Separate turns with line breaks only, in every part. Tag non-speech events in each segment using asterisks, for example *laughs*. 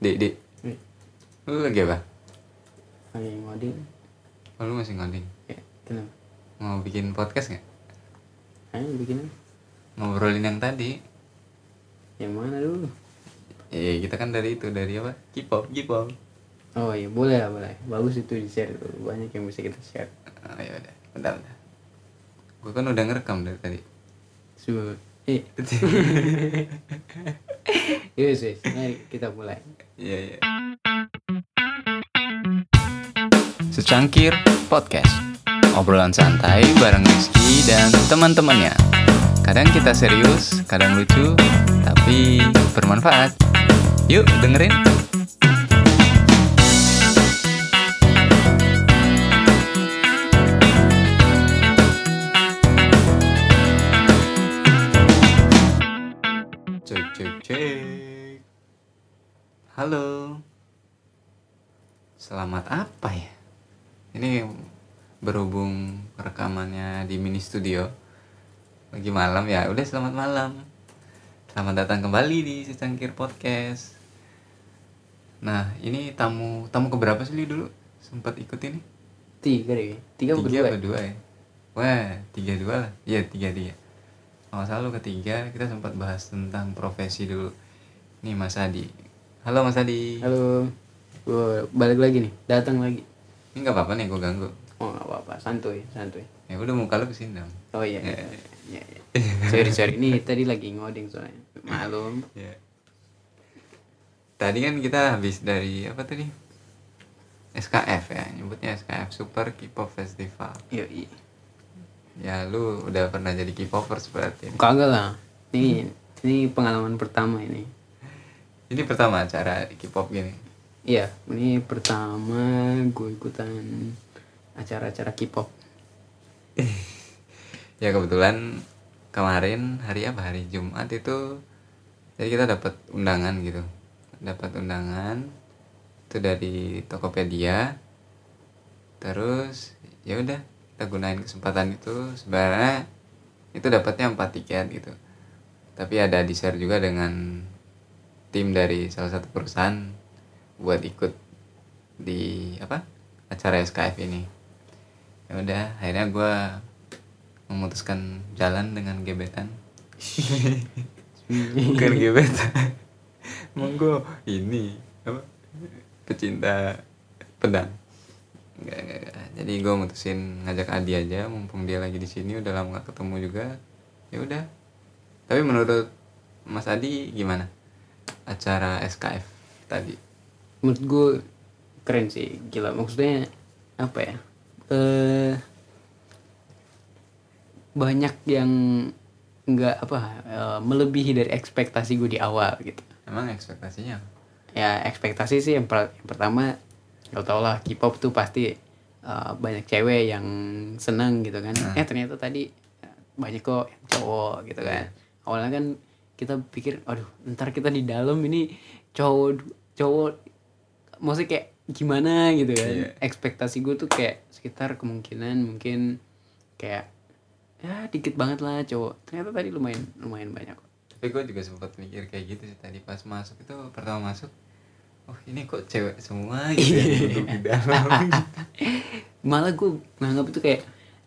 Dek, dek.
Eh,
Lu lagi apa?
lagi ngoding
Oh, lu masih ngoding.
ya kenapa
Mau bikin podcast nggak?
ayo bikin apa?
Ngobrolin yang tadi.
yang mana dulu
Iya, kita kan dari itu, dari apa? K-pop, K-pop.
oh iya boleh lah boleh bagus itu di share tuh banyak yang bisa kita share
Oh, ya udah. Bentar, bentar. Gue kan udah ngerekam dari tadi.
Su *laughs* yes yes mari kita mulai
Iya, iya. Secangkir Podcast. Obrolan santai bareng Rizky dan teman-temannya. Kadang kita serius, kadang lucu, tapi bermanfaat. Yuk dengerin. Halo. Selamat apa ya? Ini berhubung rekamannya di mini studio. Lagi malam ya. Udah selamat malam. Selamat datang kembali di Secangkir Podcast. Nah, ini tamu tamu keberapa sih dulu? Sempat ikut ini?
tiga deh tiga,
tiga
berdua
ya? Wah, tiga dua lah. Iya, tiga tiga. Kalau salah lu ketiga, kita sempat bahas tentang profesi dulu. Nih Mas Adi. Halo Mas Adi.
halo gue balik lagi nih datang lagi
Ini nggak apa-apa nih, gue ganggu.
oh nggak apa-apa santuy santuy
Ya udah muka lu ke sini dong.
oh iya iya, iya, iya. sorry sorry ini tadi lagi ngoding soalnya malum
Ya. Tadi kan kita habis dari apa tadi? SKF ya, nyebutnya SKF Super K-pop Festival.
yo iya
Ya lu udah pernah jadi K-popers berarti.
kagak lah ini ini pengalaman pertama ini
Ini pertama acara K-pop gini.
iya ini pertama gue ikutan acara-acara K-pop *laughs*
Ya kebetulan kemarin hari apa hari Jumat itu jadi kita dapat undangan gitu. Dapat undangan itu dari Tokopedia. Terus ya udah kita gunain kesempatan itu sebenarnya itu dapatnya empat tiket gitu. Tapi ada di share juga dengan tim dari salah satu perusahaan buat ikut di apa acara SKF ini. Ya udah akhirnya gue memutuskan jalan dengan gebetan. *laughs* Bukan gebetan. Monggo ini apa pecinta pedang. Enggak, enggak, enggak. jadi gue mutusin ngajak Adi aja mumpung dia lagi di sini udah lama gak ketemu juga. Ya udah. Tapi menurut Mas Adi gimana acara SKF tadi?
Menurut gue keren sih gila. Maksudnya apa ya? Eh banyak yang nggak apa eh, melebihi dari ekspektasi gue di awal gitu.
Emang ekspektasinya
ya ekspektasi sih yang, per- yang pertama lo tau lah K-pop tuh pasti eh, banyak cewek yang seneng gitu kan. Eh ternyata tadi eh, banyak kok yang cowok gitu kan. Awalnya kan kita pikir aduh ntar kita di dalam ini cowok cowok maksudnya kayak gimana gitu kan.
Iya.
ekspektasi gue tuh kayak sekitar kemungkinan mungkin kayak ya dikit banget lah cowok. Ternyata tadi lumayan lumayan banyak kok.
Tapi gue juga sempat mikir kayak gitu sih tadi pas masuk itu pertama masuk oh ini kok cewek semua gitu ya di dalam. *laughs*
Malah gue nganggap itu kayak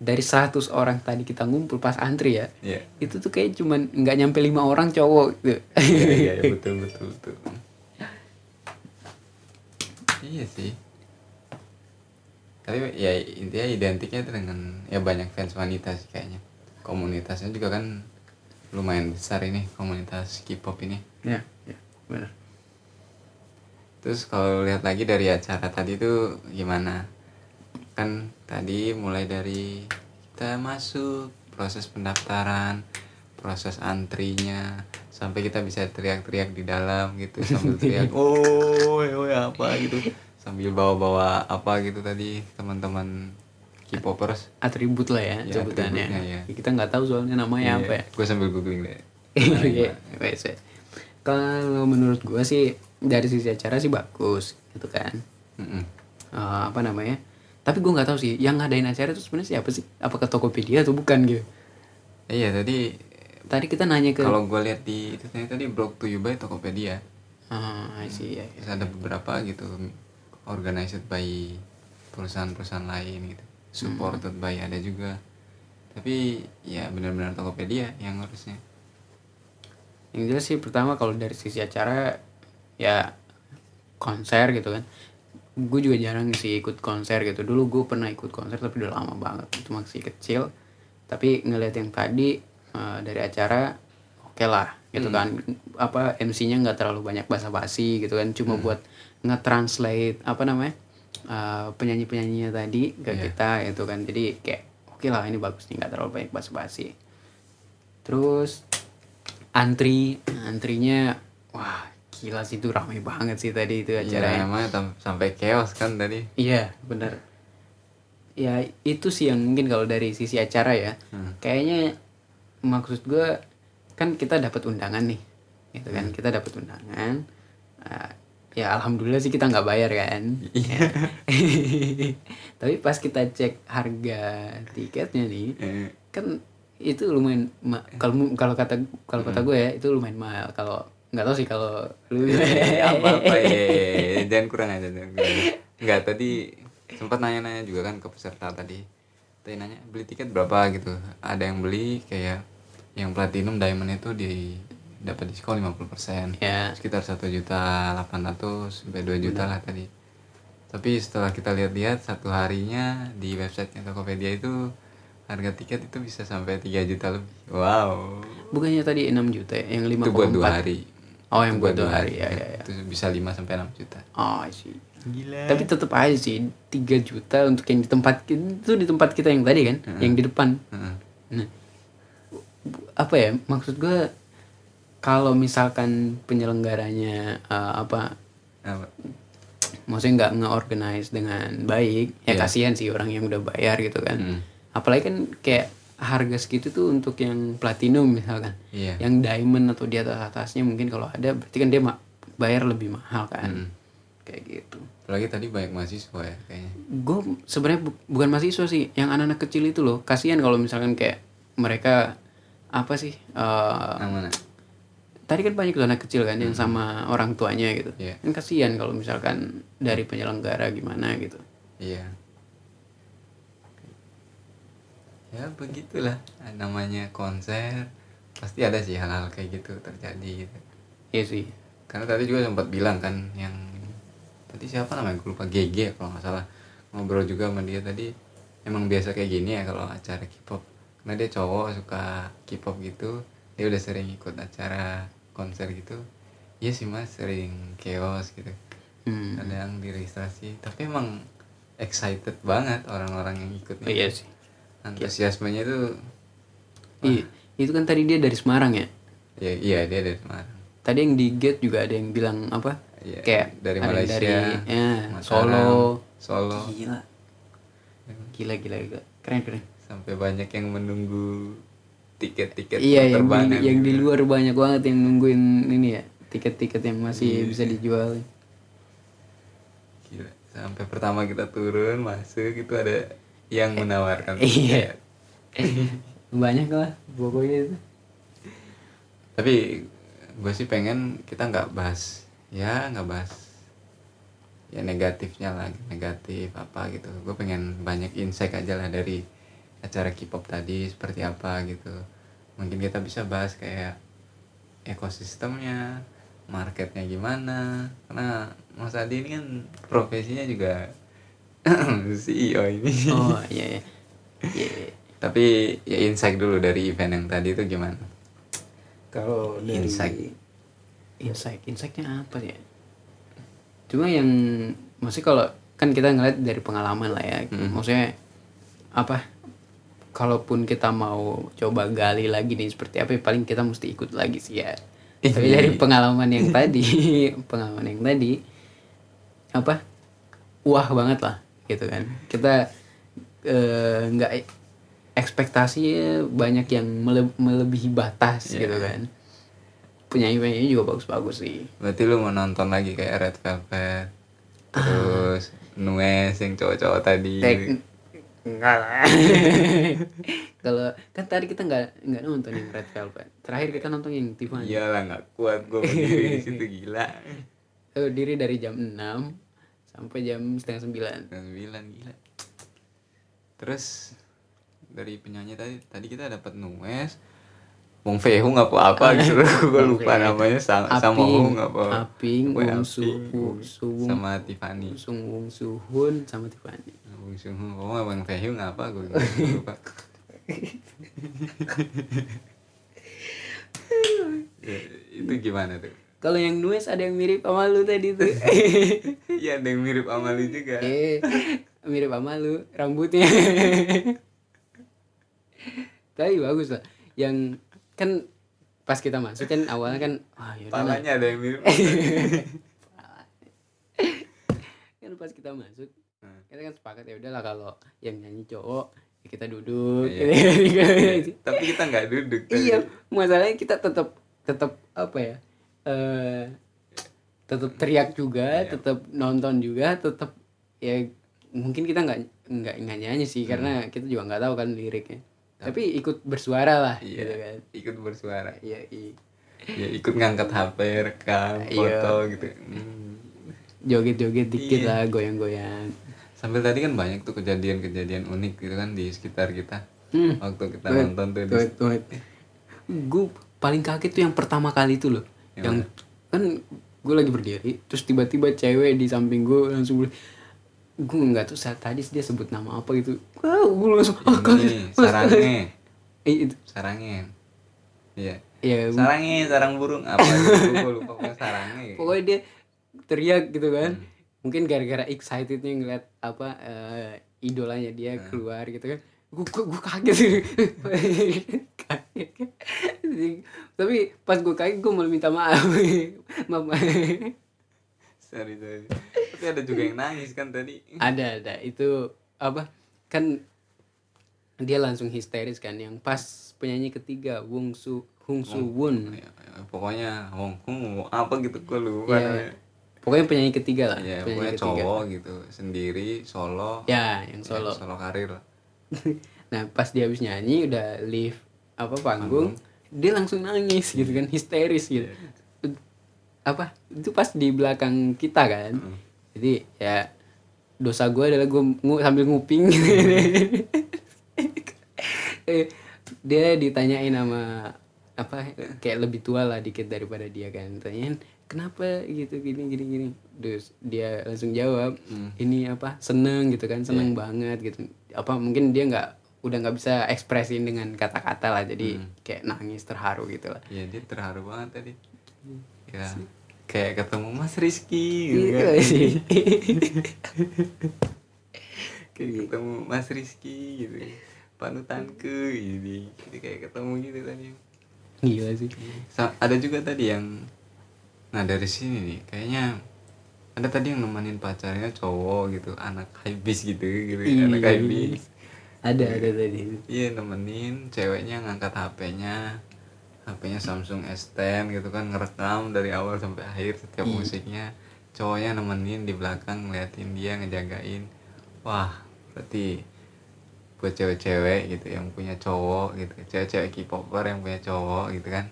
dari 100 orang tadi kita ngumpul pas antri ya
Iya.
itu tuh kayak cuman nggak nyampe lima orang cowok gitu.
Iya, iya, iya, *laughs* betul betul betul. Iya sih. Tapi ya intinya identiknya itu dengan ya banyak fans wanita sih kayaknya. Komunitasnya juga kan lumayan besar ini komunitas K-pop ini.
Ya ya benar.
Terus kalau lihat lagi dari acara tadi itu gimana? Kan tadi mulai dari kita masuk, proses pendaftaran, proses antrinya, sampai kita bisa teriak-teriak di dalam gitu *laughs* sambil teriak, oh, oh apa gitu, sambil bawa-bawa apa gitu tadi teman-teman K-popers.
atribut lah ya,
Ya,
sebutannya
ya.
kita nggak tahu soalnya namanya apa ya
Gue sambil googling deh. *laughs*
Iya, wes, wes. kalau menurut gue sih dari sisi acara sih bagus gitu kan
Mm-mm.
Eh, apa namanya tapi gue nggak tahu sih yang ngadain acara itu sebenarnya siapa sih? Apakah Tokopedia atau bukan gitu?
Iya tadi
tadi kita nanya ke
kalau gue lihat di itu tadi blog to you by Tokopedia.
ah I see ya, ya.
ada beberapa gitu organized by perusahaan-perusahaan lain gitu. Supported by ada juga. Tapi ya benar-benar Tokopedia yang harusnya.
Yang jelas sih pertama kalau dari sisi acara ya konser gitu kan gue juga jarang sih ikut konser gitu. Dulu gue pernah ikut konser tapi udah lama banget. Itu masih kecil. Tapi ngeliat yang tadi eh, dari acara oke lah gitu kan. Apa MC-nya nggak terlalu banyak basa-basi gitu kan. Cuma buat nge-translate apa namanya eh, penyanyi-penyanyinya tadi ke kita gitu kan. Jadi kayak oke lah ini bagus nih nggak terlalu banyak basa-basi. Terus antri. Antrinya gila sih itu ramai banget sih tadi itu
ya
acaranya.
emang sampai chaos kan tadi.
Iya bener. Ya itu sih yang mungkin kalau dari sisi acara ya. Kayaknya maksud gue kan kita dapat undangan nih gitu kan. Kita dapat undangan Ah, ya alhamdulillah sih kita nggak bayar kan. *laughs* Tapi pas kita cek harga tiketnya nih
Eh,
kan itu lumayan ma- kalau kalau kata kalau kata gue ya itu lumayan mahal. Kalau nggak tahu sih kalau lu
apa apa ya jangan kurang aja nggak tadi sempat nanya-nanya juga kan ke peserta tadi. Tadi nanya beli tiket berapa? gitu. Ada yang beli kayak yang platinum diamond itu di dapat diskon 50%
ya
sekitar satu juta delapan ratus sampai 2 juta lah tadi. Tapi setelah kita lihat-lihat satu harinya di websitenya Tokopedia itu harga tiket itu bisa sampai 3 juta lebih. Wow.
Bukannya tadi 6 juta ya? Yang
itu buat dua
5,4
hari
oh yang buat dua hari ya ya ya
itu bisa 5 sampai 6 juta
oh sih
gila
tapi tetap aja sih 3 juta untuk yang di tempat itu di tempat kita yang tadi kan yang di depan
Heeh.
nah apa ya maksud gue kalau misalkan penyelenggaranya eh, apa
Apa?
maksudnya nggak nge-organize dengan baik ya
Iya.
kasihan sih orang yang udah bayar gitu kan
Mm.
apalagi kan kayak harga segitu tuh untuk yang platinum misalkan
Iya.
yang diamond atau di atas atasnya mungkin kalau ada berarti kan dia ma- bayar lebih mahal kan
Mm.
kayak gitu
Apalagi tadi banyak mahasiswa ya kayaknya.
gue sebenarnya bu- bukan mahasiswa sih yang anak-anak kecil itu loh kasihan kalau misalkan kayak mereka apa sih
Yang mana?
tadi kan banyak tuh anak kecil kan yang sama orang tuanya gitu
Iya.
kan kasihan kalau misalkan dari penyelenggara gimana gitu
Iya. Ya begitulah. Namanya konser pasti ada sih hal-hal kayak gitu terjadi gitu.
iya sih.
Karena tadi juga sempat bilang kan yang tadi siapa namanya? Gue lupa GG kalau nggak salah. Ngobrol juga sama dia tadi. Emang biasa kayak gini ya kalau acara K-pop. Karena dia cowok suka K-pop gitu. Dia udah sering ikut acara konser gitu. Iya sih mas sering chaos gitu.
Hmm.
kadang diregistrasi tapi emang excited banget orang-orang yang ikutnya.
Iya sih
antusiasmenya itu
Iya, itu kan tadi dia dari Semarang ya.
ya iya dia dari Semarang
Tadi yang di gate juga ada yang bilang apa?
Iya,
Kayak
dari Malaysia
dari ya,
Mataram,
Solo.
Solo
Gila. Gila gila gila. Keren keren.
sampai banyak yang menunggu tiket-tiket
iya, yang di, yang di
gitu.
luar banyak banget yang nungguin ini ya, tiket-tiket yang masih bisa dijual.
Gila. sampai pertama kita turun masuk itu ada yang menawarkan
Iya. *laughs* banyak lah pokoknya itu.
tapi gue sih pengen kita nggak bahas ya nggak bahas ya negatifnya lagi negatif apa gitu gue pengen banyak insight aja lah dari acara K-pop tadi seperti apa gitu mungkin kita bisa bahas kayak ekosistemnya marketnya gimana karena Mas Adi ini kan profesinya juga *clears throat* CEO ini
Oh iya iya. Iya, iya.
tapi ya insight dulu dari event yang tadi itu gimana
Kalau dari
Insight.
insight, insightnya apa ya? Cuma yang maksudnya kalau kan kita ngeliat dari pengalaman lah ya, maksudnya apa? Kalaupun kita mau coba gali lagi nih seperti apa, ya paling kita mesti ikut lagi sih ya. Tapi dari pengalaman yang tadi, *laughs* pengalaman yang tadi, apa? Wah banget lah, gitu kan. Kita eh, nggak ekspektasinya banyak yang mele- melebihi batas
Iya.
gitu kan. Penyanyi-penyanyi juga bagus-bagus sih.
Berarti lu mau nonton lagi kayak Red Velvet Terus Nues yang cowok-cowok tadi.
Tek- enggak lah. *laughs* Kalau kan tadi kita nggak nggak nonton yang Red Velvet. Terakhir kita nonton yang Tiffany.
Iyalah nggak kuat gue berdiri di situ gila.
Diri dari jam 6 sampai jam setengah sembilan.
Sembilan gila. Terus dari penyanyi tadi tadi kita dapat Nues. Wong Fehung apa apa gitu *laughs* gue lupa namanya. Sama sama Hung apa
Aping, Wong Suhu, Suwung,
sama Tiffany.
Sung Wong Suhun sama Tiffany.
Wong Sung Hung oh Wong Fehung apa gue lupa. *laughs* *laughs* Ya, itu gimana tuh
Kalau yang Nues ada yang mirip sama lu tadi tuh. *laughs*
Iya ada yang mirip sama lu juga
eh, mirip sama lu rambutnya. Tapi bagus lah. Yang kan pas kita masuk kan awalnya kan wah lah.
palanya ada yang mirip *laughs*
kan pas kita masuk
Hmm.
kita kan sepakat ya udahlah kalau yang nyanyi cowok ya kita duduk
Iya. *laughs*
gitu.
tapi kita nggak duduk
iya masalahnya kita tetap tetap apa ya eh tetap teriak juga
Iya.
tetap nonton juga tetap ya mungkin kita nggak nggak nyanyi sih karena kita juga nggak tahu kan liriknya tapi ikut bersuara lah
iya
gitu kan
ikut bersuara
iya iya
ya ikut ngangkat HP rekam
Iya.
foto gitu Hmm.
joget-joget dikit
Iya.
lah goyang-goyang
sambil tadi kan banyak tuh kejadian-kejadian unik gitu kan di sekitar kita
Hmm.
waktu kita
Tuh,
nonton tuh
tuh, tuh. gue paling kaget tuh yang pertama kali itu loh yang kan gue lagi berdiri terus tiba-tiba cewek di samping gue langsung bilang gue nggak tahu saat tadi dia sebut nama apa gitu. Wow gue langsung ah
ini sarangnya. *laughs*
Eh, itu.
Sarangnya. Iya.
Ya
sarangnya sarang burung. Apa gitu gue lupa pokoknya sarangnya
pokoknya dia teriak gitu kan. Mungkin gara-gara excitednya ngeliat apa eh, idolanya dia keluar gitu kan gue gue kaget kaget tapi pas gue kaget gue malah minta maaf. Maaf
sorry sorry. Tapi ada juga yang nangis kan tadi.
Ada ada. Itu apa? Kan dia langsung histeris kan. Yang pas penyanyi ketiga Wong Su Hung Su Won
Ya, ya, pokoknya Hong Kong apa gitu gue lupa namanya.
pokoknya penyanyi ketiga lah
ya
penyanyi
pokoknya cowok gitu sendiri solo.
Ya yang solo.
Ya, solo karir lah *laughs*
nah pas dia habis nyanyi udah leave apa panggung dia langsung nangis gitu kan histeris gitu. Apa? Itu pas di belakang kita kan. Jadi ya dosa gue adalah gue ngu, sambil nguping. Eh, *laughs* dia ditanyain sama apa kayak lebih tua lah dikit daripada dia kan. Tanyain kenapa gitu gini gini gini. Terus dia langsung jawab ini apa seneng gitu kan seneng banget gitu. Apa mungkin dia nggak udah nggak bisa ekspresin dengan kata-kata lah jadi kayak nangis terharu gitu lah.
Ya dia terharu banget tadi. Ya kayak ketemu Mas Rizky gitu
Gitu
kan.
sih *laughs*
kayak ketemu Mas Rizky gitu. Panutanku gitu. Jadi kayak ketemu gitu tadi.
Gila sih.
Ada juga tadi yang nah dari sini nih kayaknya ada tadi yang nemenin pacarnya cowok gitu anak habis gitu gitu anak
Iya.
habis
ada ada tadi
iya nemenin ceweknya ngangkat HP-nya HP-nya Samsung S10 gitu kan ngerekam dari awal sampai akhir setiap
Iya.
musiknya cowoknya nemenin di belakang ngeliatin dia ngejagain wah berarti buat cewek-cewek gitu yang punya cowok gitu cewek-cewek K-popper yang punya cowok gitu kan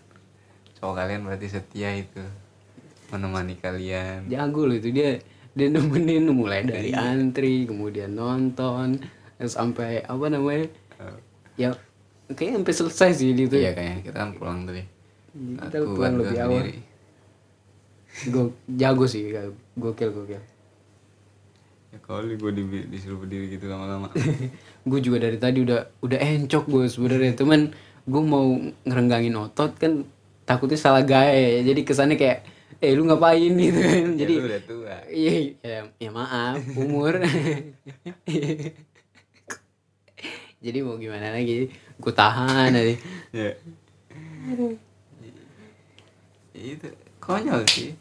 cowok kalian berarti setia itu menemani kalian.
Jago loh itu dia dia nemenin mulai dari antri kemudian nonton sampai apa namanya
Eh,
ya kayaknya sampai selesai sih gitu.
Iya kayaknya kita kan pulang tadi
kita
Aku
pulang lebih awal. Go, jago sih gokil gokil.
Ya kali gue di, disuruh berdiri gitu lama-lama. *laughs*
Gue juga dari tadi udah udah encok gue sebenarnya. Cuman gue mau ngerenggangin otot kan takutnya salah gaya jadi kesannya kayak eh lu ngapain gitu kan?
Jadi
jadi
lu udah tua.
iya ya, ya maaf umur. *laughs* Jadi mau gimana lagi? Gue tahan aja.
Ya. Itu konyol sih.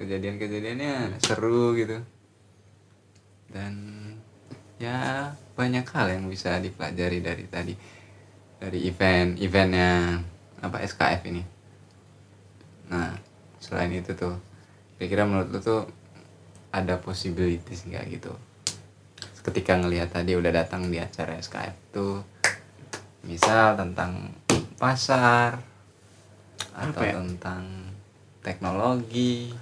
Kejadian-kejadiannya seru gitu. Dan ya banyak hal yang bisa dipelajari dari tadi. Dari event eventnya apa SKF ini. Nah selain itu tuh kira-kira menurut lu tuh ada possibilities nggak gitu? Ketika ngelihat tadi udah datang di acara SKF tuh misal tentang pasar atau
Apa ya?
tentang teknologi.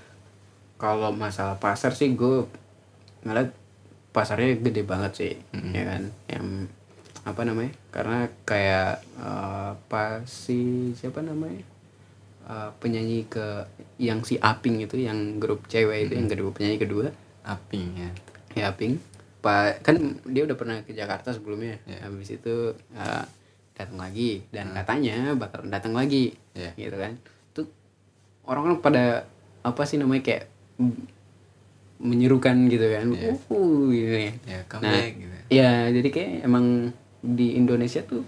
Kalau masalah pasar sih gue ngeliat pasarnya gede banget sih
Mm-mm.
ya kan? Yang apa namanya? Karena kayak eh, apa sih siapa namanya Eh, penyanyi ke yang si Aping itu yang grup cewek itu yang kedua penyanyi kedua.
Aping ya.
Ya Aping. Pak kan dia udah pernah ke Jakarta sebelumnya.
Ya.
habis itu eh, datang lagi. Dan katanya bakal datang lagi.
Ya.
gitu kan. Tuh orang-orang pada apa sih namanya kayak menyerukan gitu kan.
Iya.
uh gitu ya.
Ya
nah
gitu
ya jadi kayak emang di Indonesia tuh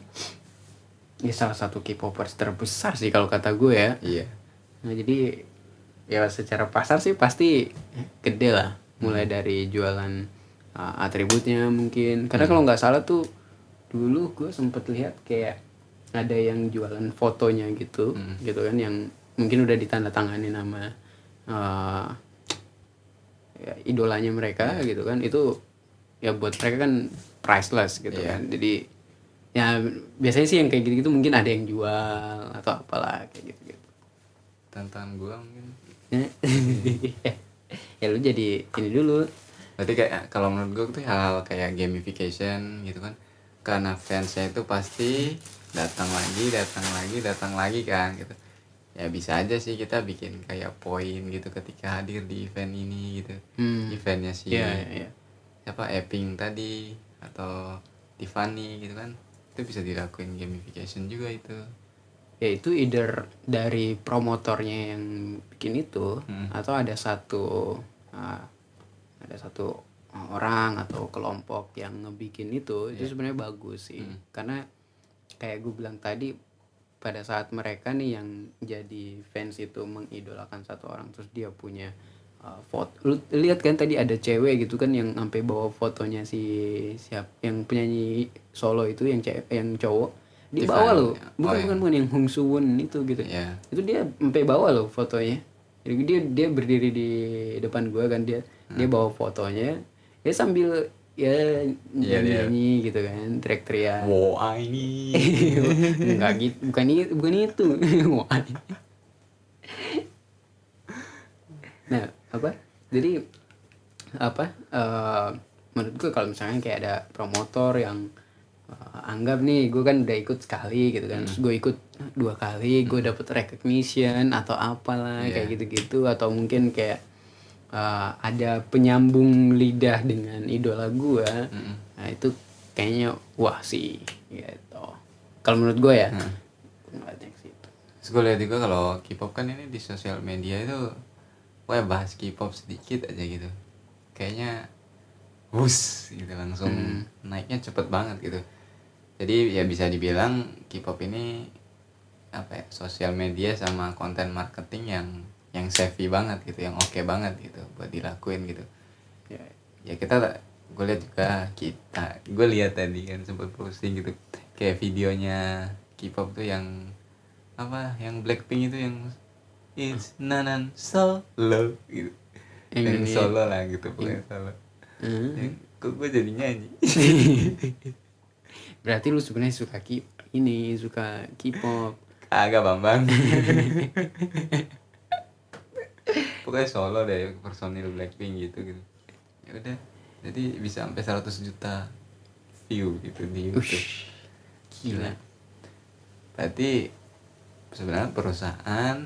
ya salah satu K-popers terbesar sih kalau kata gue ya
iya
Nah jadi ya secara pasar sih pasti gede lah. Mulai
Hmm.
dari jualan uh, atributnya mungkin. Karena kalau nggak salah tuh dulu gue sempet lihat kayak ada yang jualan fotonya gitu,
Hmm.
gitu kan yang mungkin udah ditandatangani nama uh, ya, idolanya mereka
Iya.
gitu kan. Itu ya buat mereka kan priceless gitu
Iya.
kan. Jadi ya biasanya sih yang kayak gitu-gitu mungkin ada yang jual atau apalah kayak gitu-gitu.
tantangan gua mungkin *laughs*
ya lu jadi ini dulu
berarti kayak kalau menurut gue tuh hal-hal kayak gamification gitu kan karena fansnya itu pasti datang lagi datang lagi datang lagi kan gitu ya bisa aja sih kita bikin kayak poin gitu ketika hadir di event ini gitu
Hmm.
eventnya si
Iya, iya, iya.
siapa Epping tadi atau Tiffany gitu kan itu bisa dilakuin gamification juga itu
ya itu either dari promotornya yang bikin itu
Hmm.
atau ada satu ah, ada satu orang atau kelompok yang ngebikin itu itu sebenarnya bagus sih
Hmm.
karena kayak gue bilang tadi pada saat mereka nih yang jadi fans itu mengidolakan satu orang terus dia punya uh, foto lu lihat kan tadi ada cewek gitu kan yang sampai bawa fotonya si siap yang penyanyi solo itu yang cewek yang cowok dia bawa
Oh,
bukan
iya.
bukan bukan yang Hong Suwon itu gitu.
Iya.
itu dia sampai bawa loh fotonya. Jadi dia dia berdiri di depan gua kan dia dia bawa fotonya. Dia sambil ya
Iya,
nyanyi,
dia.
nyanyi gitu kan teriak-teriak.
Wow ini *laughs*
enggak gitu bukan itu bukan itu. *laughs* Wah. nah apa? Jadi apa eh menurut gue kalau misalnya kayak ada promotor yang eh, anggap nih gue kan udah ikut sekali gitu kan. Terus gue ikut dua kali gue dapet recognition atau apalah
Iya.
kayak gitu-gitu. Atau mungkin kayak eh, ada penyambung lidah dengan idola gue
Mm-mm.
nah itu kayaknya wah sih gitu. Kalau menurut gue ya
Hmm. Terus gue lihat juga kalau K-pop kan ini di sosial media itu Wah bahas K-pop sedikit aja gitu. Kayaknya Wus gitu langsung
Hmm.
naiknya cepet banget gitu. Jadi ya bisa dibilang K-pop ini apa ya sosial media sama konten marketing yang yang savvy banget gitu yang oke banget gitu buat dilakuin gitu.
Ya.
Ya kita gue lihat juga kita gue lihat tadi kan sempat posting gitu kayak videonya K-pop tuh yang apa yang Blackpink itu yang it's nanan solo. Gitu.
Yang
solo lah gitu pokoknya solo.
Hmm.
yang kok gue jadi nyanyi? *laughs*
Berarti lu sebenarnya suka K ini suka K-pop.
Agak bambang. *laughs* Pokoknya solo deh personil Blackpink gitu gitu. Ya udah. Jadi bisa sampai 100 juta view gitu di YouTube.
Ush, gila.
Berarti sebenarnya perusahaan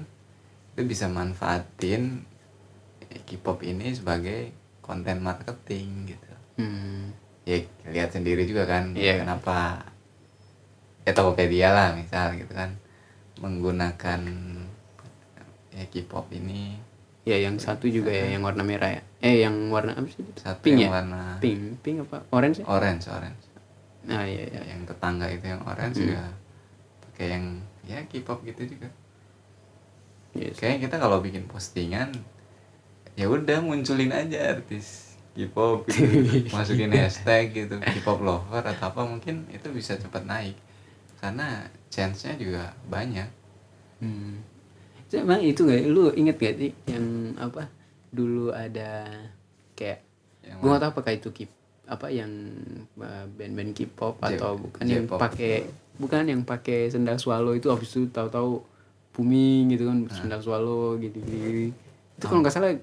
itu bisa manfaatin K-pop ini sebagai konten marketing gitu.
Hmm.
ya lihat sendiri juga kan
Iya.
kenapa ya Tokopedia lah misal gitu kan menggunakan ya K-pop ini.
Ya yang satu juga ya yang warna merah ya. Eh yang warna apa sih?
Satu
pink
yang
ya?
warna
pink. Pink apa? Orange ya?
Orange orange.
Nah iya
ya,
iya.
Yang tetangga itu yang orange
Hmm.
juga pakai yang ya K-pop gitu juga
Yes.
Kayaknya kita kalau bikin postingan ya udah munculin aja artis K-pop gitu. *laughs* masukin hashtag gitu K-pop lover atau apa mungkin itu bisa cepat naik karena chance-nya juga banyak
Hmm. Itu Emang itu gak, lu inget gak sih yang apa dulu ada kayak
Yang
gue gak tau apakah itu K apa yang uh, band-band K-pop atau bukan yang pakai bukan yang pakai sendal swallow itu habis itu tahu-tahu booming gitu kan sendal swallow gitu, gitu. itu kalau nggak salah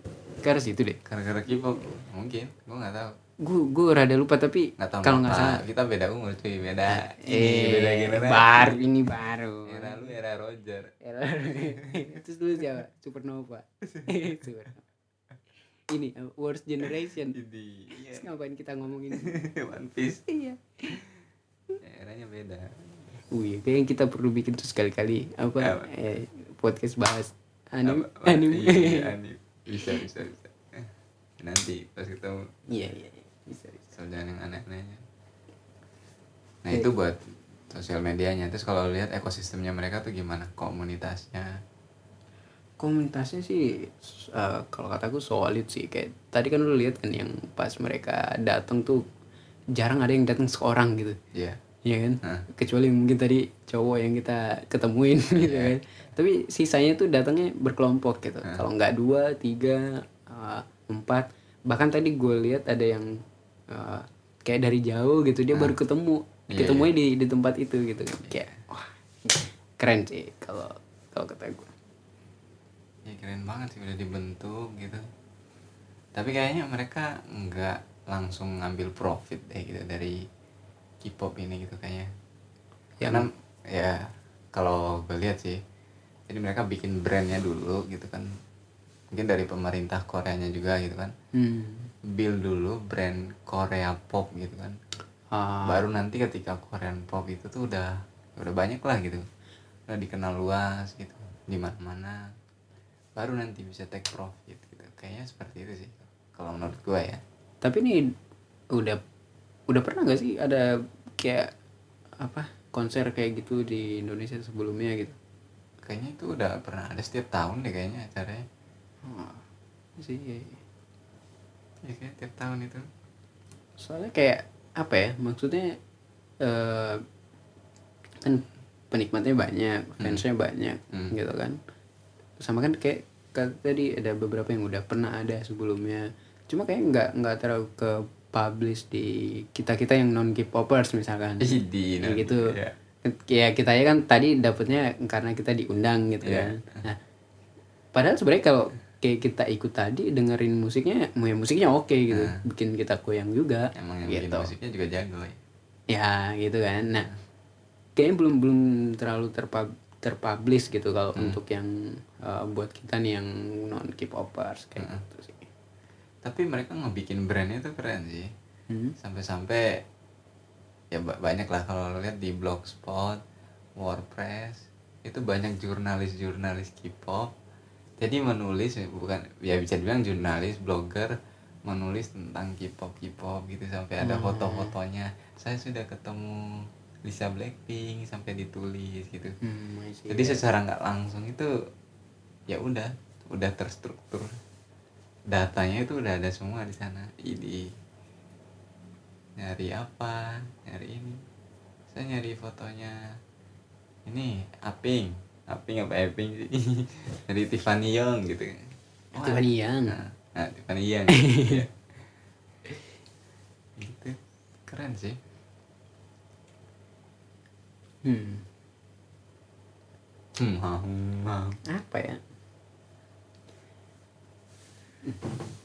karena situ deh.
Gara-gara K-pop? Mungkin gue nggak tahu.
Gue gue rada lupa tapi kalau nggak salah.
Kita beda umur cuy beda.
Eh
ini beda generasi.
baru ini baru
era lu era Roger. *laughs*
Terus dulu siapa? Supernova. *laughs* Supernova. ini uh, worst generation.
Jadi iya.
Terus ngapain kita ngomongin? *laughs*
One Piece.
Iya.
Eranya beda
Wih, kayaknya kita perlu bikin tuh sekali-kali
apa,
eh, podcast bahas anime,
Apa- apa-
anime.
iya, anime. bisa bisa bisa Eh, nanti pas ketemu
Iya, iya, iya. Bisa, bisa.
soal jangan yang aneh-anehnya nah itu buat sosial medianya terus kalau lihat ekosistemnya mereka tuh gimana komunitasnya
Komunitasnya sih eh, kalau kataku solid sih kayak tadi kan lu lihat kan yang pas mereka datang tuh jarang ada yang datang seorang gitu.
Iya
Iya kan?
Hah.
Kecuali mungkin tadi cowok yang kita ketemuin gitu kan. Tapi sisanya tuh datangnya berkelompok gitu. Kalau nggak dua, tiga, eh, empat. Bahkan tadi gue lihat ada yang eh, kayak dari jauh gitu dia baru ketemu.
Iya,
Ketemunya di di tempat itu gitu. Kayak wah keren sih kalau kalau kata gue.
ya keren banget sih udah dibentuk gitu tapi kayaknya mereka nggak langsung ngambil profit deh gitu dari K-pop ini gitu kayaknya.
Yang-
karena ya kalau gue lihat sih jadi mereka bikin brandnya dulu gitu kan. Mungkin dari pemerintah Koreanya juga gitu kan.
Hmm.
build dulu brand Korea pop gitu kan.
Ah,
baru nanti ketika Korean pop itu tuh udah udah banyak lah gitu. Udah dikenal luas gitu. Di mana mana baru nanti bisa take profit gitu. Kayaknya seperti itu sih kalau menurut gua ya.
Tapi ini udah udah pernah nggak sih ada kayak apa konser kayak gitu di Indonesia sebelumnya gitu?
Kayaknya itu udah pernah ada setiap tahun deh kayaknya acaranya.
Wah, sih
ya kayak tiap tahun itu.
Soalnya kayak apa ya maksudnya eh kan penikmatnya banyak fansnya banyak
Hmm.
gitu kan. Sama kan kayak kan tadi ada beberapa yang udah pernah ada sebelumnya. Cuma kayak nggak nggak terlalu ke publish di kita kita yang non K-popers misalkan.
Di
Kayak gitu.
ya.
ya kita ya kan tadi dapetnya karena kita diundang gitu
Iya.
kan. Nah padahal sebenarnya kalau kayak kita ikut tadi dengerin musiknya ya musiknya oke gitu. Bikin kita goyang juga
emang yang bikin
gitu
musiknya juga jago ya.
Ya gitu kan. Nah kayaknya belum belum terlalu terpub terpublish gitu kalau
Hmm.
untuk yang uh, buat kita nih yang non K-popers kayak
Hmm.
gitu sih
tapi mereka ngebikin brandnya tuh keren sih.
Hmm.
sampai-sampai ya ba- banyak lah kalau lihat di blogspot wordpress itu banyak jurnalis-jurnalis K-pop. Jadi menulis bukan ya bisa dibilang jurnalis blogger menulis tentang K-pop K-pop gitu. Sampai ada foto-fotonya. Saya sudah ketemu Lisa Blackpink sampai ditulis gitu.
Hmm,
jadi secara nggak langsung itu ya udah udah terstruktur datanya itu udah ada semua di sana. Ini nyari apa nyari ini. Saya nyari fotonya ini Aping. Aping apa Aping sih? *laughs* Dari Tiffany Young gitu. Wah,
Tiffany Young.
nah, nah, Tiffany Young. *laughs* Iya. gitu. Keren sih.
Hmm.
hmm, hmm,
apa ya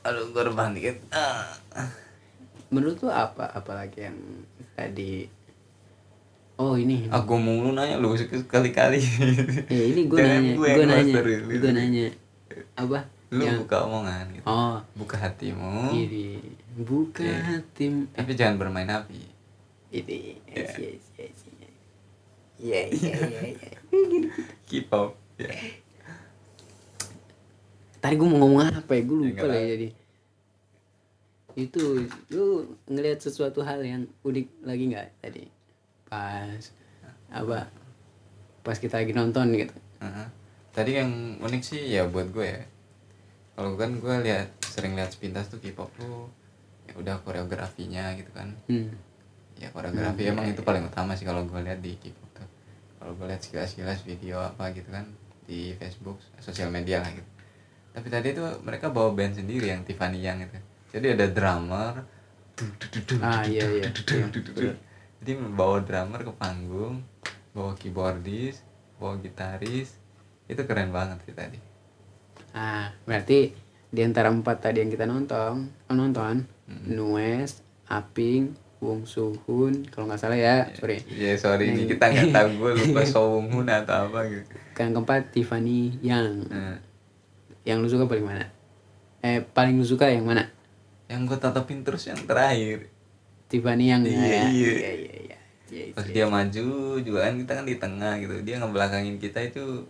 aduh korban dikit ah.
menurut lu apa apalagi yang tadi oh ini
Aku mulu nanya lu sekali-kali. *laughs*
ya ini gue nanya
gue
gue
yang
nanya gue nanya apa
Lu
yang
buka omongan gitu.
oh
Buka hatimu.
ini buka
Iya.
tim
Tapi jangan bermain api.
ini
Iya.
yes yes yes yes. Iya iya iya iya.
Keep up. Ya.
Tadi gue mau ngomong apa ya? Gue
Ya,
lupa lah
apa.
jadi. Itu lu ngelihat sesuatu hal yang unik lagi nggak tadi? Pas apa? Pas kita lagi nonton gitu.
Heeh. Tadi yang unik sih ya buat gue ya. Kalau kan gue lihat sering lihat sepintas tuh K-pop tuh ya udah koreografinya gitu kan.
Hmm.
Ya koreografi
Hmm,
emang
iya,
itu paling utama sih kalau gue lihat di K-pop tuh. Kalau gue lihat sekilas-sekilas video apa gitu kan di Facebook, sosial media lah gitu. Tapi tadi tuh mereka bawa band sendiri yang Tiffany Young itu. Jadi ada drummer,
ah iya iya, iya.
jadi bawa drummer ke panggung bawa keyboardis bawa gitaris. Itu keren banget sih tadi.
Ah berarti di antara empat tadi yang kita nonton oh, nonton
Hmm.
Nues Aping Wong Suhun kalau nggak salah ya sorry.
ya sorry ini kita nggak tahu gue lupa *laughs* Song Hun atau apa gitu.
Yang keempat Tiffany Yang.
Nah,
yang lu suka paling mana? Eh paling lu suka yang mana?
Yang gue tatapin terus yang terakhir.
Tiffany Yang
Iya,
ya
iya.
iya iya iya. Iya,
pas
iya.
dia maju juga kan kita kan di tengah gitu. Dia ngebelakangin kita itu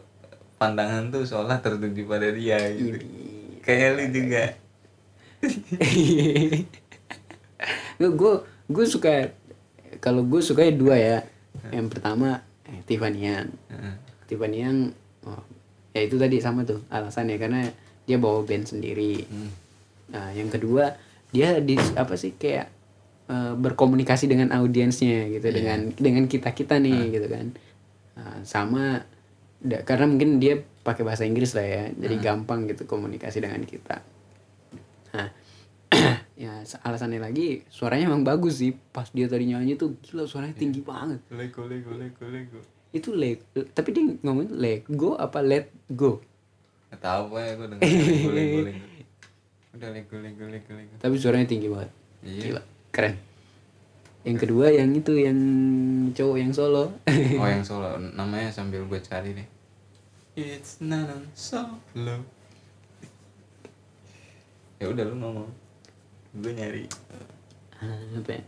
pandangan tuh seolah tertuju pada dia gitu.
Ini.
kayak lu juga.
gue gue gue suka kalau gue suka dua ya. Yang pertama eh, Tiffany Yang.
Heeh.
Tiffany Yang oh, ya itu tadi sama tuh alasannya karena dia bawa band sendiri.
Hmm.
nah yang kedua dia di apa sih kayak eh, berkomunikasi dengan audiensnya gitu dengan dengan kita kita nih gitu kan. Nah, sama da- karena mungkin dia pakai bahasa Inggris lah ya jadi gampang gitu komunikasi dengan kita. Nah *clears throat* ya alasannya lagi suaranya emang bagus sih. Pas dia tadi nyanyi tuh gila suaranya tinggi banget.
Lego lego lego lego
itu leg tapi dia ngomong let go apa let go?
Nggak tahu pokoknya gue denger lego lego lego udah lego lego lego lego
tapi suaranya tinggi banget.
Iya.
gila keren. Yang kedua yang itu yang cowok yang solo.
Oh yang *laughs* solo. Namanya sambil gue cari deh. It's nanan solo. Ya udah lu ngomong. Gue nyari.
Ah, apa ya?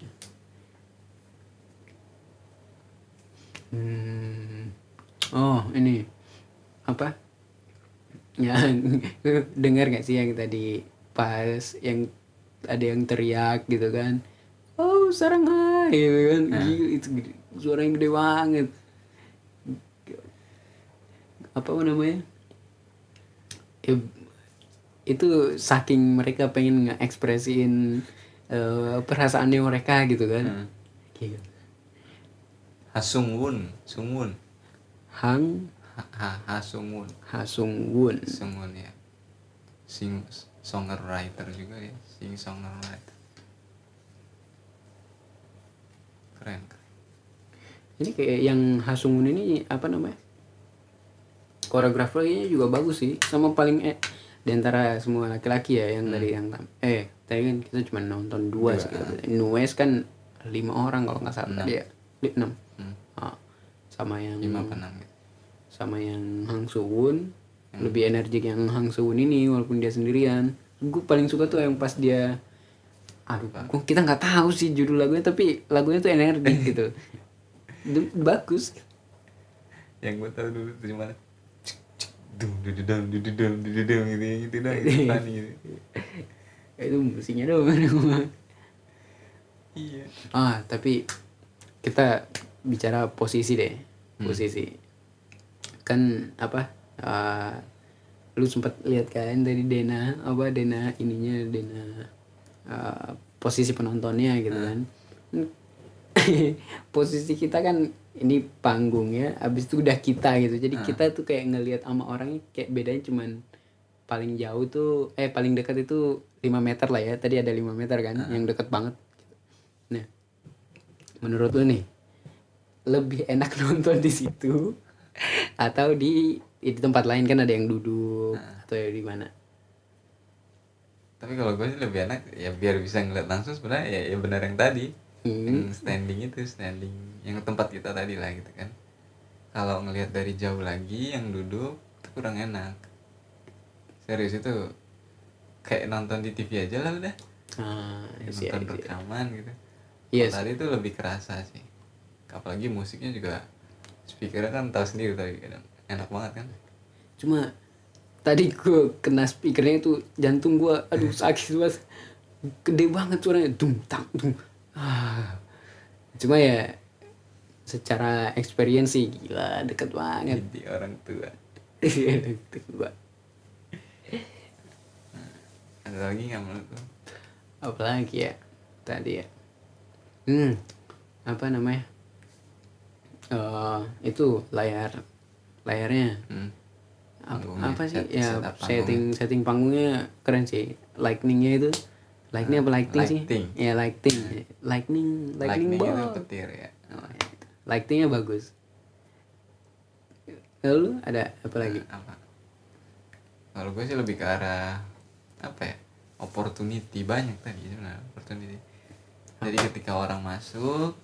Hmm. Oh, ini apa? *laughs* Yang dengar gak sih yang tadi pas yang ada yang teriak gitu kan? Oh, sarang hai gitu kan. Gila, itu gede- suara yang gede banget. Apa namanya? Ya, itu saking mereka pengen ngekspresiin eh, perasaannya mereka gitu kan.
Hmm.
Gila.
Hasungwun Sungwun
Hang
ha, ha, Hasungwun
Hasung Won.
Sungwun ya sing songwriter juga ya sing songwriter keren keren
Ini kayak yang Hasung Won ini apa namanya? Koreografernya juga bagus sih. Sama paling eh di antara semua laki-laki ya yang dari yang eh tadi kan kita cuma nonton dua, sih. Nues kan lima orang kalau nggak salah tadi ya. Enam.
Hmm.
Ah, sama yang
lima apa enam gitu
sama yang Hang Soo-won lebih energik yang Hang Soo-won ini walaupun dia sendirian. Gue paling suka tuh yang pas dia aduh gua- kita nggak tahu sih judul lagunya tapi lagunya tuh energik *laughs* gitu. Itu bagus.
Yang gue tahu dulu tuh cuma cik, cik, dung dududung dududung dududung gitu gitu gitu funny gitu *laughs*
itu musiknya doang
iya.
Ah tapi kita bicara posisi deh posisi. Kan apa ah, lu sempat lihat kan dari Dena apa Dena ininya Dena ah, posisi penontonnya gitu kan. *laughs* Posisi kita kan ini panggung ya abis itu udah kita gitu. Jadi kita tuh kayak ngelihat sama orangnya kayak bedanya cuman paling jauh tuh eh paling dekat itu 5 meter lah ya. Tadi ada 5 meter kan yang deket banget. Nah menurut lu nih lebih enak *laughs* nonton di situ. Atau di di tempat lain kan ada yang duduk atau ya di mana.
Tapi kalau gue sih lebih enak ya biar bisa ngeliat langsung sebenarnya ya, ya benar yang tadi.
Hmm.
yang standing itu standing yang tempat kita tadi lah gitu kan. Kalau ngelihat dari jauh lagi yang duduk itu kurang enak. Serius itu kayak nonton di TV aja lah udah.
Ah iya,
nonton
iya.
rekaman gitu.
Iya
tadi itu lebih kerasa sih apalagi musiknya juga speakernya kan tahu sendiri tadi kadang enak banget kan.
Cuma tadi gue kena speakernya itu jantung gue aduh sakit banget. Gede banget suaranya dung tak dung. Ah. cuma ya secara experience sih gila deket banget.
Jadi orang tua.
Deket banget.
Ada lagi nggak menurut lo
apalagi ya tadi ya? Hmm apa namanya Eh itu layar layarnya
hmm.
apa, sih
set-
ya
setup
setting setting panggungnya keren sih lightningnya itu Lightning apa lighting, sih?
Lighting.
Ya lighting. Lightning, lightning,
lightning itu petir ya
Oh, ya. Lightingnya bagus. Lalu ada apa lagi?
apa kalau gue sih lebih ke arah apa ya opportunity banyak tadi sebenarnya opportunity jadi ketika orang masuk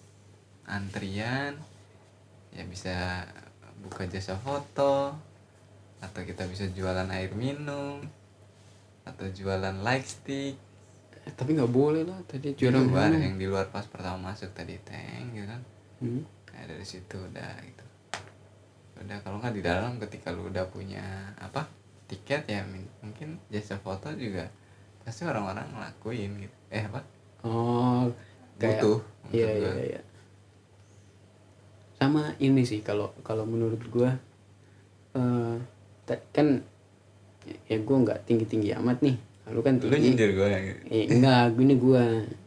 antrian ya bisa buka jasa foto atau kita bisa jualan air minum atau jualan light stick.
Eh, tapi nggak boleh lah tadi
di
juara
luar yang di luar pas pertama masuk tadi tank gitu kan.
Hmm.
nah dari situ udah gitu. Udah kalau nggak di dalam ketika lu udah punya apa tiket ya mungkin jasa foto juga pasti orang-orang ngelakuin gitu. Eh apa?
Oh, kayak
butuh
Iya iya iya. Sama ini sih kalau kalau menurut gua eh ta- kan ya gua nggak tinggi tinggi amat nih. Lu kan
lu
tinggi.
nyindir gue gitu
Eh, enggak, ini gua.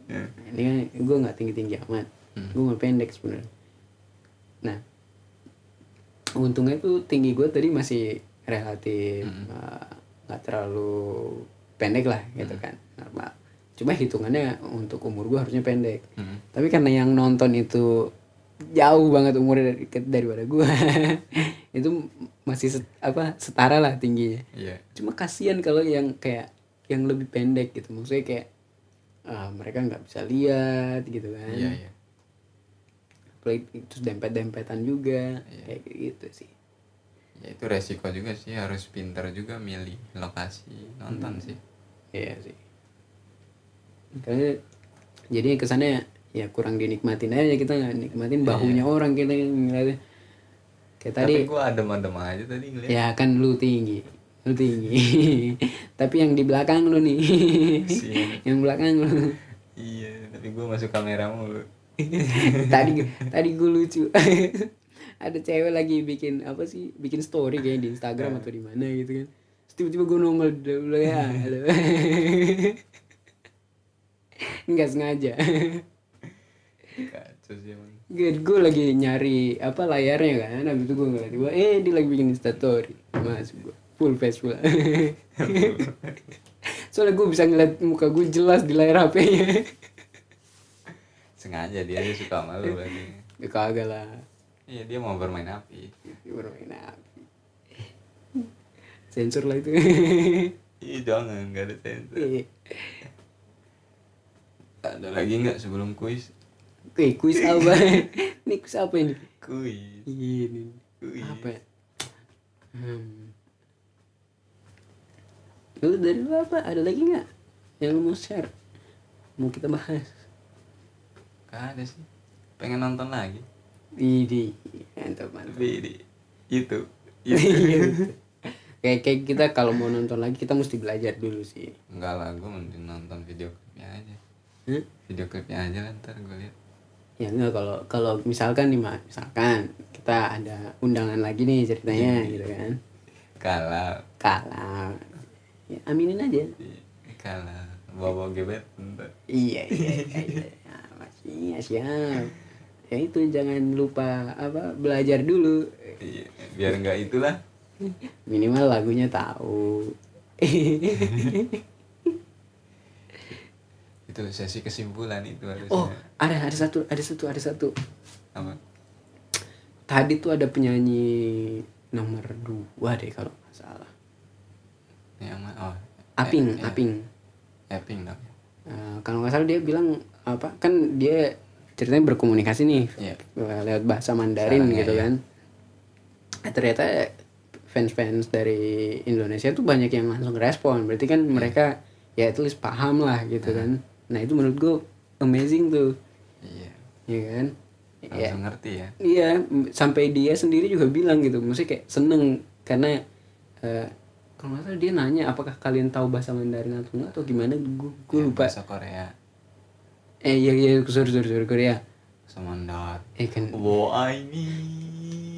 Ya.
Ini kan gua nggak tinggi tinggi amat.
Hmm.
Gua nggak pendek sebenarnya. Nah, untungnya tuh tinggi gua tadi masih relatif
Hmm.
eh, nggak terlalu pendek lah gitu
Hmm.
kan normal. Cuma hitungannya untuk umur gua harusnya pendek
Hmm.
tapi karena yang nonton itu jauh banget umurnya dari, daripada gua. *laughs* Itu masih set- apa setara lah tingginya
iya.
Cuma kasihan kalau yang kayak yang lebih pendek gitu. Maksudnya kayak ah, mereka nggak bisa lihat gitu kan.
Iya iya.
Apalagi terus dempet dempetan juga
Iya.
kayak gitu sih.
Ya itu resiko juga sih. Harus pinter juga milih lokasi nonton sih.
Iya sih. Karena jadi kesannya ya kurang dinikmatin aja kita nggak nikmatin bahunya orang kita ngeliatnya kayak tadi
tapi gue adem-adem aja tadi ngeliat
Ya kan lu tinggi, lu tinggi. *laughs* Tapi yang di belakang lu nih, *laughs* yang belakang lu.
iya tapi gue masuk kamera mulu *laughs*
tadi tadi gue lucu. Ada cewek lagi bikin apa sih? Bikin story kayak di Instagram atau di mana gitu kan. Tiba-tiba gue nongol dulu ya. Nggak sengaja.
Kacau sih emang.
Gue lagi nyari apa layarnya kan habis itu gue ngeliat gue eh dia lagi bikin instastory. Masuk gue full face pula. *laughs* Soalnya gue bisa ngeliat muka gue jelas di layar HP-nya
sengaja dia dia suka sama lu berarti.
Ya kagak lah.
Iya dia mau bermain api.
Dia bermain api. Sensor lah itu.
Ih jangan, nggak ada sensor.
Eh,
Ada lagi nggak sebelum kuis?
Oke, kuis apa? *laughs* Ini kuis apa ini?
Kuis.
Ini
Kuis.
apa ya? Hmm. Lu dari lu apa? Ada lagi nggak yang lu mau share? Mau kita bahas?
Gak ada sih. Pengen nonton lagi.
Ini mantap mantap.
Tapi di itu. Itu.
kayak kayak kita kalau mau nonton lagi kita mesti belajar dulu sih.
Enggak lah, gue mending nonton video klipnya aja.
Hah?
Video klipnya aja lah ntar gue lihat.
Ya enggak kalau kalau misalkan nih Mak, misalkan kita ada undangan lagi nih ceritanya gitu kan.
Kalau
Kalah. Ya, aminin aja.
kalau bawa gebet.
Iya iya iya. iya. *laughs* Nah, masih siap. Ya itu jangan lupa apa belajar dulu.
Iya, biar nggak itulah.
Minimal lagunya tahu. *laughs*
Itu sesi kesimpulan itu harusnya.
oh, ada ada satu, ada satu, ada satu.
Apa?
Tadi tuh ada penyanyi nomor dua deh kalau nggak salah.
Yang mana? Oh.
Aping,
eh, eh,
Aping.
Aping dong.
Eh, kalau nggak salah dia bilang apa? Kan dia ceritanya berkomunikasi nih eh, lewat bahasa Mandarin gitu kan. Eh, ternyata fans-fans dari Indonesia tuh banyak yang langsung respon. Berarti kan mereka ya least paham lah gitu kan. Nah itu menurut gue amazing tuh,
Iya.
ya kan? Ya,
Langsung ngerti ya.
Iya, sampai dia sendiri juga bilang gitu, maksudnya kayak seneng karena eh, kalau nggak salah dia nanya apakah kalian tahu bahasa Mandarin atau enggak atau gimana, gue gue
Ya,
lupa.
Bahasa Korea.
Eh iya iya, sorry sorry sorry Korea.
Semandar.
Eh kan,
Wo ini.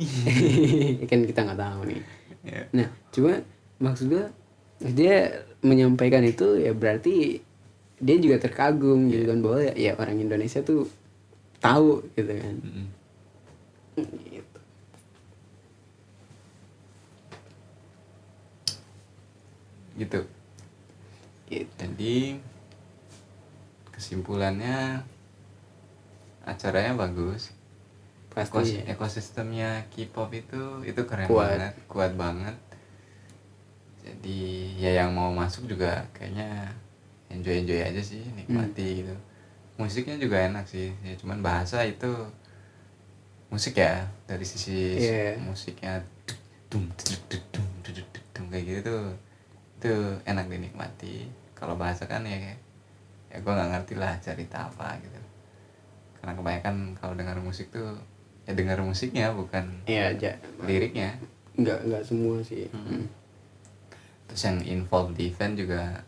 *laughs*
kan kita nggak tahu nih.
ya.
Nah, cuma maksud gue dia menyampaikan itu ya berarti dia juga terkagum gitu kan bahwa ya, ya orang Indonesia tuh tahu gitu kan.
Mm-mm.
Gitu.
Gitu.
Gitu.
Jadi kesimpulannya acaranya bagus
pasti
Ekos- ekosistemnya K-pop itu itu keren
Kuat.
banget kuat banget jadi ya yang mau masuk juga kayaknya enjoy enjoy aja sih nikmati gitu. Musiknya juga enak sih ya cuman bahasa itu musik ya dari sisi
Iya.
musiknya dum dum dum kayak gitu tuh itu enak dinikmati. Kalau bahasa kan ya ya gue nggak ngerti lah cerita apa gitu. Karena kebanyakan kalau dengar musik tuh ya dengar musiknya bukan
iya aja
liriknya.
Nggak nggak semua sih.
Hmm. terus yang involved di event juga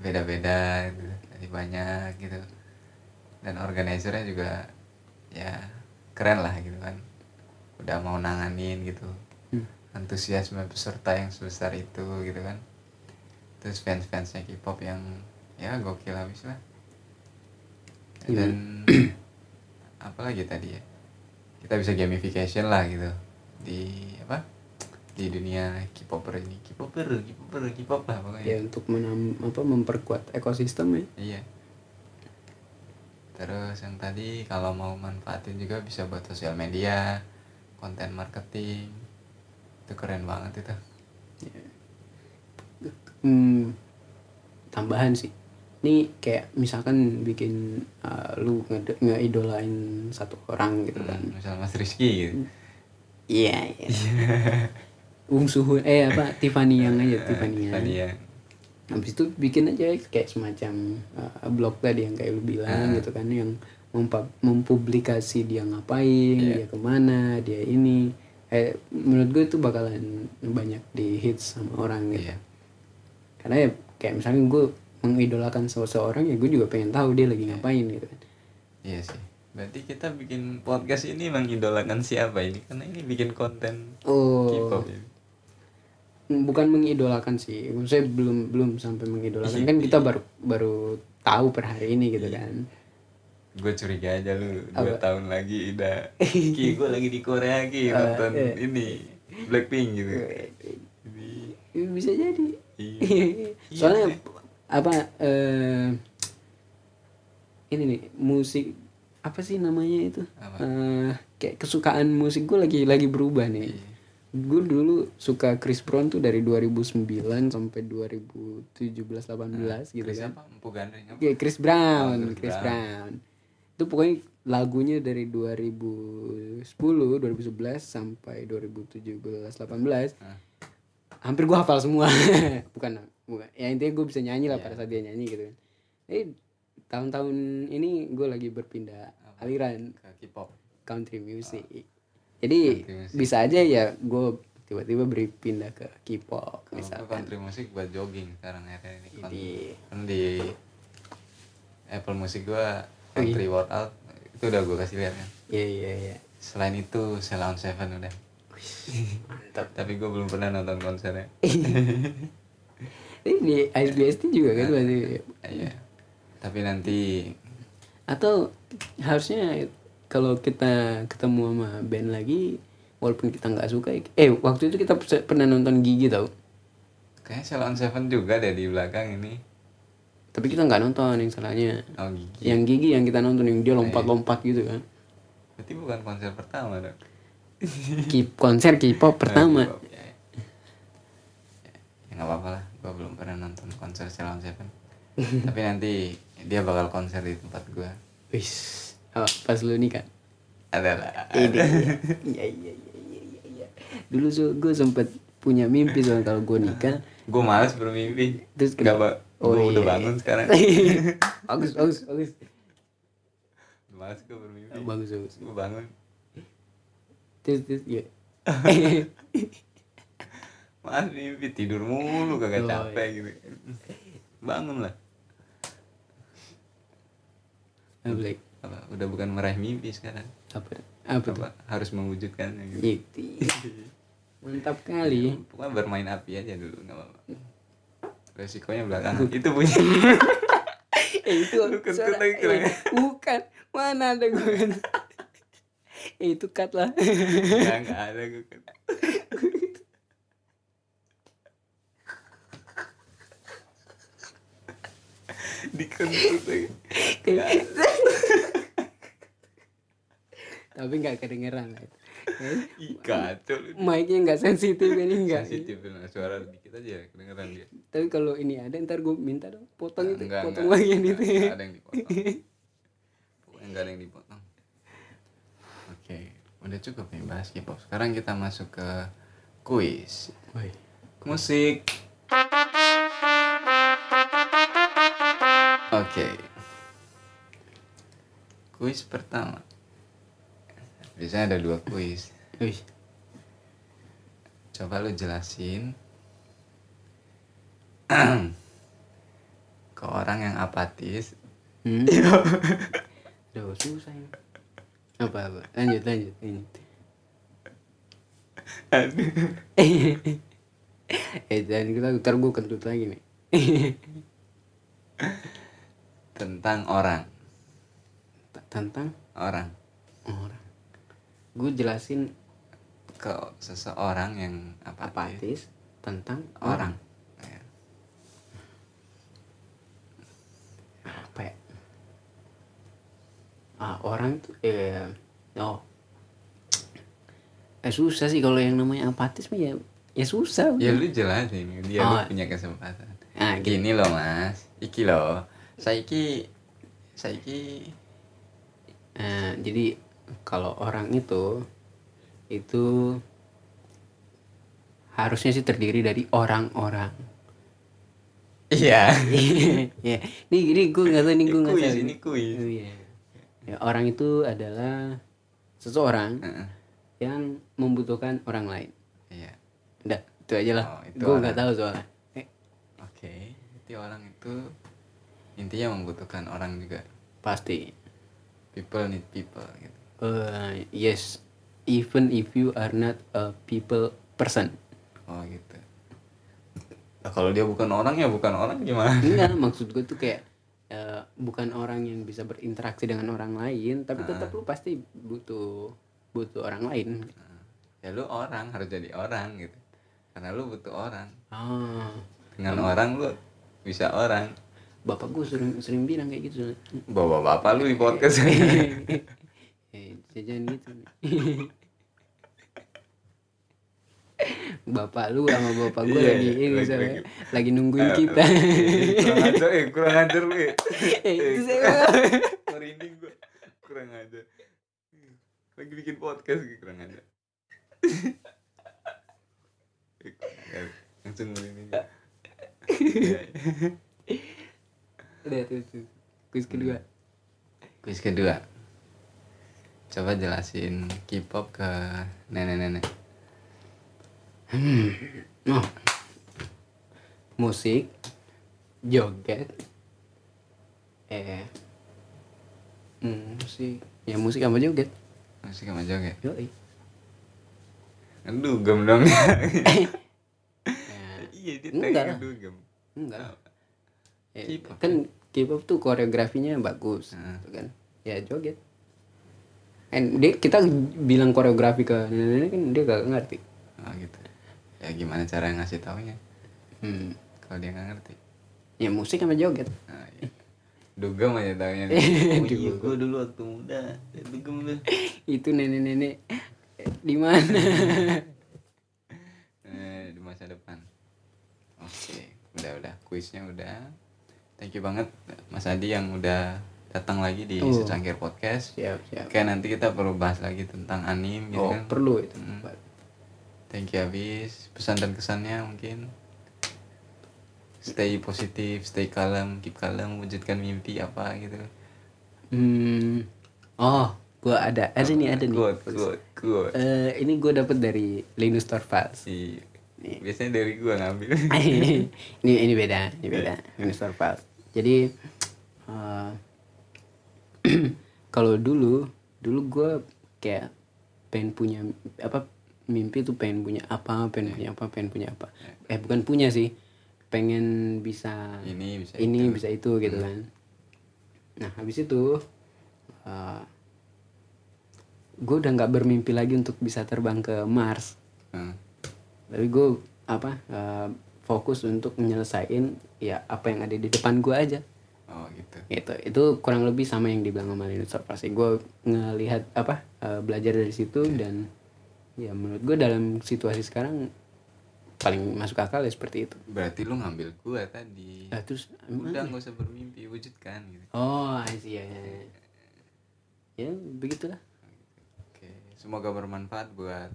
beda-beda gitu jadi banyak gitu. Dan organizernya juga ya keren lah gitu kan. Udah mau nanganin gitu.
Hmm.
antusiasme peserta yang sebesar itu gitu kan. Terus fans-fansnya K-pop yang ya gokil habis lah. Dan *clears throat* apalagi tadi ya kita bisa gamification lah gitu. Di apa di dunia K-popper ini. K-popper K-popper K-pop lah pokoknya.
Ya untuk menam apa memperkuat ekosistem ya.
Iya. Terus yang tadi kalau mau manfaatin juga bisa buat sosial media konten marketing. Itu keren banget itu.
Hmm, tambahan sih. Ini kayak misalkan bikin uh, lu nge ngeidolain satu orang gitu kan.
Hmm, misal Mas Rizky gitu.
Iya. Iya *laughs* Ung Suhun eh apa Tiffany yang aja Tiffany
tadi
yang
ya.
Habis itu bikin aja kayak semacam uh, blog tadi yang kayak lu bilang gitu kan yang mempublikasi dia ngapain dia ke mana dia ini. Eh menurut gue itu bakalan banyak di hits sama orang gitu.
Iya.
Karena ya kayak misalnya gue mengidolakan seseorang ya gue juga pengen tahu dia lagi ngapain gitu kan.
Iya sih. Berarti kita bikin podcast ini mengidolakan siapa ini? Karena ini bikin konten
oh.
K-pop
bukan mengidolakan sih. Saya belum belum sampai mengidolakan. Kan kita baru baru tahu per hari ini gitu kan.
Gue curiga aja lu dua tahun lagi udah *laughs* ki gue lagi di Korea ki nonton
iya.
ini Blackpink gitu. Jadi,
bisa jadi.
Iya. *laughs*
soalnya apa eh ini nih musik apa sih namanya itu?
Apa?
Eh, kayak kesukaan musik gue lagi lagi berubah nih.
Iya.
Gue dulu suka Chris Brown tuh dari 2009 sampai 2017 18 gitu
Chris
kan
apa Empu Gandring apa?
Oke, Chris Brown,
Oh, Chris
Chris
Brown.
Brown. Itu pokoknya lagunya dari 2010, 2011 sampai 2017, 18.
Hah.
Hampir gua hafal semua. *laughs* bukan, bukan. Ya intinya gue bisa nyanyi lah
Iya.
pada saat dia nyanyi gitu kan. Eh tahun-tahun ini gue lagi berpindah aliran
ke K-pop
country music. Jadi
Country
bisa aja ya gue tiba-tiba beri pindah ke K-pop misalkan.
country musik buat jogging sekarang akhirnya ini kan, kan di Apple Music gue
Oh, iya.
country workout itu udah gue kasih lihat kan
iya iya iya.
selain itu Ceylon Seven udah
Mantap.
tapi gue belum pernah nonton konsernya
Ini di ISBST juga kan berarti.
iya tapi nanti
Atau harusnya kalau kita ketemu sama band lagi walaupun kita nggak suka eh waktu itu kita pe- pernah nonton Gigi tau.
Kayaknya Ceylon Seven juga deh di belakang ini.
Tapi kita nggak nonton yang salahnya.
Oh gigi.
Yang Gigi yang kita nonton yang dia lompat-lompat gitu kan.
Berarti bukan konser pertama dong
K- konser K-pop *laughs* pertama.
Oh, ya. Ya, ya nggak apa-apa lah. Gue belum pernah nonton konser Ceylon Seven. *laughs* Tapi nanti dia bakal konser di tempat gue
wis oh, pas lu nikah
adalah
Ini. Iya iya iya iya iya. iya. Dulu so, gue sempet punya mimpi soal kalau gue nikah.
gue males bermimpi
Terus kenapa? Oh,
gue udah
iya.
bangun sekarang *laughs*
bagus bagus bagus.
Males gue bermimpi
Bagus bagus.
gue bangun
Terus terus ya. *laughs*
males mimpi tidur mulu kagak
Oh,
capek gitu bangun lah
Ah, Black.
Apa udah bukan meraih mimpi sekarang
Apa? Apa
apa harus mewujudkannya gitu
Itu. Mantap kali.
pokoknya bermain api aja dulu nggak apa-apa resikonya belakangan itu punya *laughs*
Eh itu
kentut
suara-
lagi
eh, bukan. Mana ada gue kan. *laughs* Eh itu cut lah.
nggak ada gue *laughs* *laughs* Dikentut lagi. *laughs*
tapi nggak kedengeran lah
kacau
mic-nya nggak sensitif ini enggak
Sensitif dengan suara dikit aja kedengeran dia.
tapi kalau ini ada ntar gue minta dong potong itu
Enggak,
potong
enggak.
lagi yang
Enggak,
itu
enggak ada yang dipotong. Pokoknya enggak ada yang dipotong. Oke, udah cukup nih bahas K-pop. Sekarang kita masuk ke kuis. Musik. Oke. Kuis pertama. Biasanya ada dua kuis.
Wih.
Coba lu jelasin *clears throat* ke orang yang apatis.
Hmm. *clears throat* Aduh, susah ini. Apa apa? Lanjut lanjut lanjut. *laughs* eh jangan kita ntar gue kentut lagi nih. *laughs*
tentang orang.
Tentang
Orang.
orang. Gue jelasin
Ke seseorang yang apatis.
apatis tentang
Orang.
orang.
Ya.
Apa ya? Ah orang tuh eh oh eh susah sih kalau yang namanya apatis mah ya ya susah.
Ya lu jelasin, dia lu
Oh.
punya kesempatan.
Ah, gitu.
Gini loh mas, iki loh. Saiki, saiki,
Eh, jadi kalau orang itu itu harusnya sih terdiri dari orang-orang.
iya. *laughs*
ya, ini ini gue nggak tahu ini gue nggak tahu.
ini kuis.
Oh, iya. Ya, orang itu adalah seseorang
Heeh.
yang membutuhkan orang lain.
Iya.
Udah, itu aja lah.
Oh,
gue nggak tahu soalnya.
Oke, jadi orang itu intinya membutuhkan orang juga.
pasti.
People need people gitu.
Eh, yes, even if you are not a people person.
Oh gitu. Nah, kalau dia bukan orang ya bukan orang gimana?
Enggak, *laughs* maksud gue tuh kayak eh, bukan orang yang bisa berinteraksi dengan orang lain, tapi tetap lu pasti butuh butuh orang lain.
Ya lu orang harus jadi orang gitu. Karena lu butuh orang.
Ah,
Dengan orang lu bisa orang.
Bapak gue sering sering bilang kayak gitu.
Bawa bapak lu di podcast. *laughs*
eh, jangan gitu. bapak lu sama bapak gue
Iya,
lagi
iya,
ini
lagi-
soalnya,
lagi-
lagi nungguin kita.
kurang ajar, eh kurang ajar lu. Eh,
Eh, itu
Eh,
saya-
merinding gua. Kurang ajar. Lagi bikin podcast. Eh, kurang ajar. Langsung merinding. *laughs*
Udah tuh, tuh. Quiz kedua.
Kuis kedua. Coba jelasin K-pop ke nenek-nenek.
Hmm. Oh. Musik, joget, eh, hmm, musik, ya musik sama joget.
Musik sama joget.
Yoi.
Ngedugem dong.
Ya, *laughs* *laughs*
Iya, dia
Enggak
ngedugem.
enggak. Eh,
K-pop.
kan K-pop tuh koreografinya bagus,
Heeh.
gitu kan? Ya joget. And dia kita bilang koreografi ke nenek-nenek kan dia gak ngerti.
Oh gitu. Ya gimana cara ngasih taunya
Hmm.
kalau dia nggak ngerti.
Ya musik sama joget.
Nah, iya. Dugem aja taunya. *laughs* Oh iya, gue dulu waktu muda. ya Dugem. *laughs*
Itu nenek-nenek di mana? *laughs*
Eh, di masa depan. Oke, udah udah kuisnya udah. Thank you banget Mas Adi yang udah datang lagi di
Oh.
Secangkir Podcast.
siap, siap.
Oke, nanti kita perlu bahas lagi tentang anim gitu
Oh,
kan.
perlu itu.
Hmm. Thank you habis. Pesan dan kesannya mungkin stay positif, stay kalem, keep kalem, wujudkan mimpi apa gitu.
Hmm. Oh, gua ada. Ada nih, ada nih.
Good, good, good.
Eh, ini gue dapet dari Linus Torvalds.
Si biasanya dari gua ngambil. *laughs*
ini ini beda, ini beda. Linus Torvalds. Jadi eh, *clears throat* kalau dulu, dulu gue kayak pengen punya apa mimpi tuh pengen punya apa, pengen punya apa, pengen punya apa. Eh bukan punya sih, pengen bisa
Ini bisa
ini
itu.
bisa itu gitu kan. Nah habis itu eh, gue udah nggak bermimpi lagi untuk bisa terbang ke Mars
Hmm.
Tapi gue apa eh, fokus untuk menyelesain ya apa yang ada di depan gue aja.
Oh gitu.
Gitu. Itu kurang lebih sama yang dibilang sama Linus sih gue ngelihat apa eh, belajar dari situ dan ya menurut gue dalam situasi sekarang paling masuk akal ya seperti itu.
Berarti lu ngambil gua tadi.
Nah, terus
udah nggak usah bermimpi wujudkan gitu.
Oh I see, ya, ya, ya. ya begitulah.
Oke semoga bermanfaat buat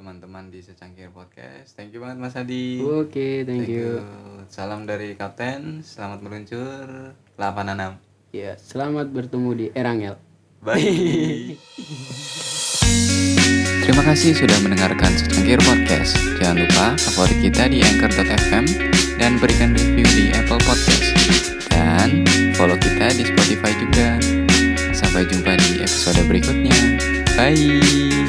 teman-teman di secangkir podcast thank you banget mas Adi
oke thank, you.
salam dari kapten selamat meluncur 86
ya selamat bertemu di Erangel
bye *laughs* Terima kasih sudah mendengarkan Secangkir Podcast. Jangan lupa favorit kita di Anchor.fm dan berikan review di Apple Podcast. Dan follow kita di Spotify juga. Sampai jumpa di episode berikutnya. Bye.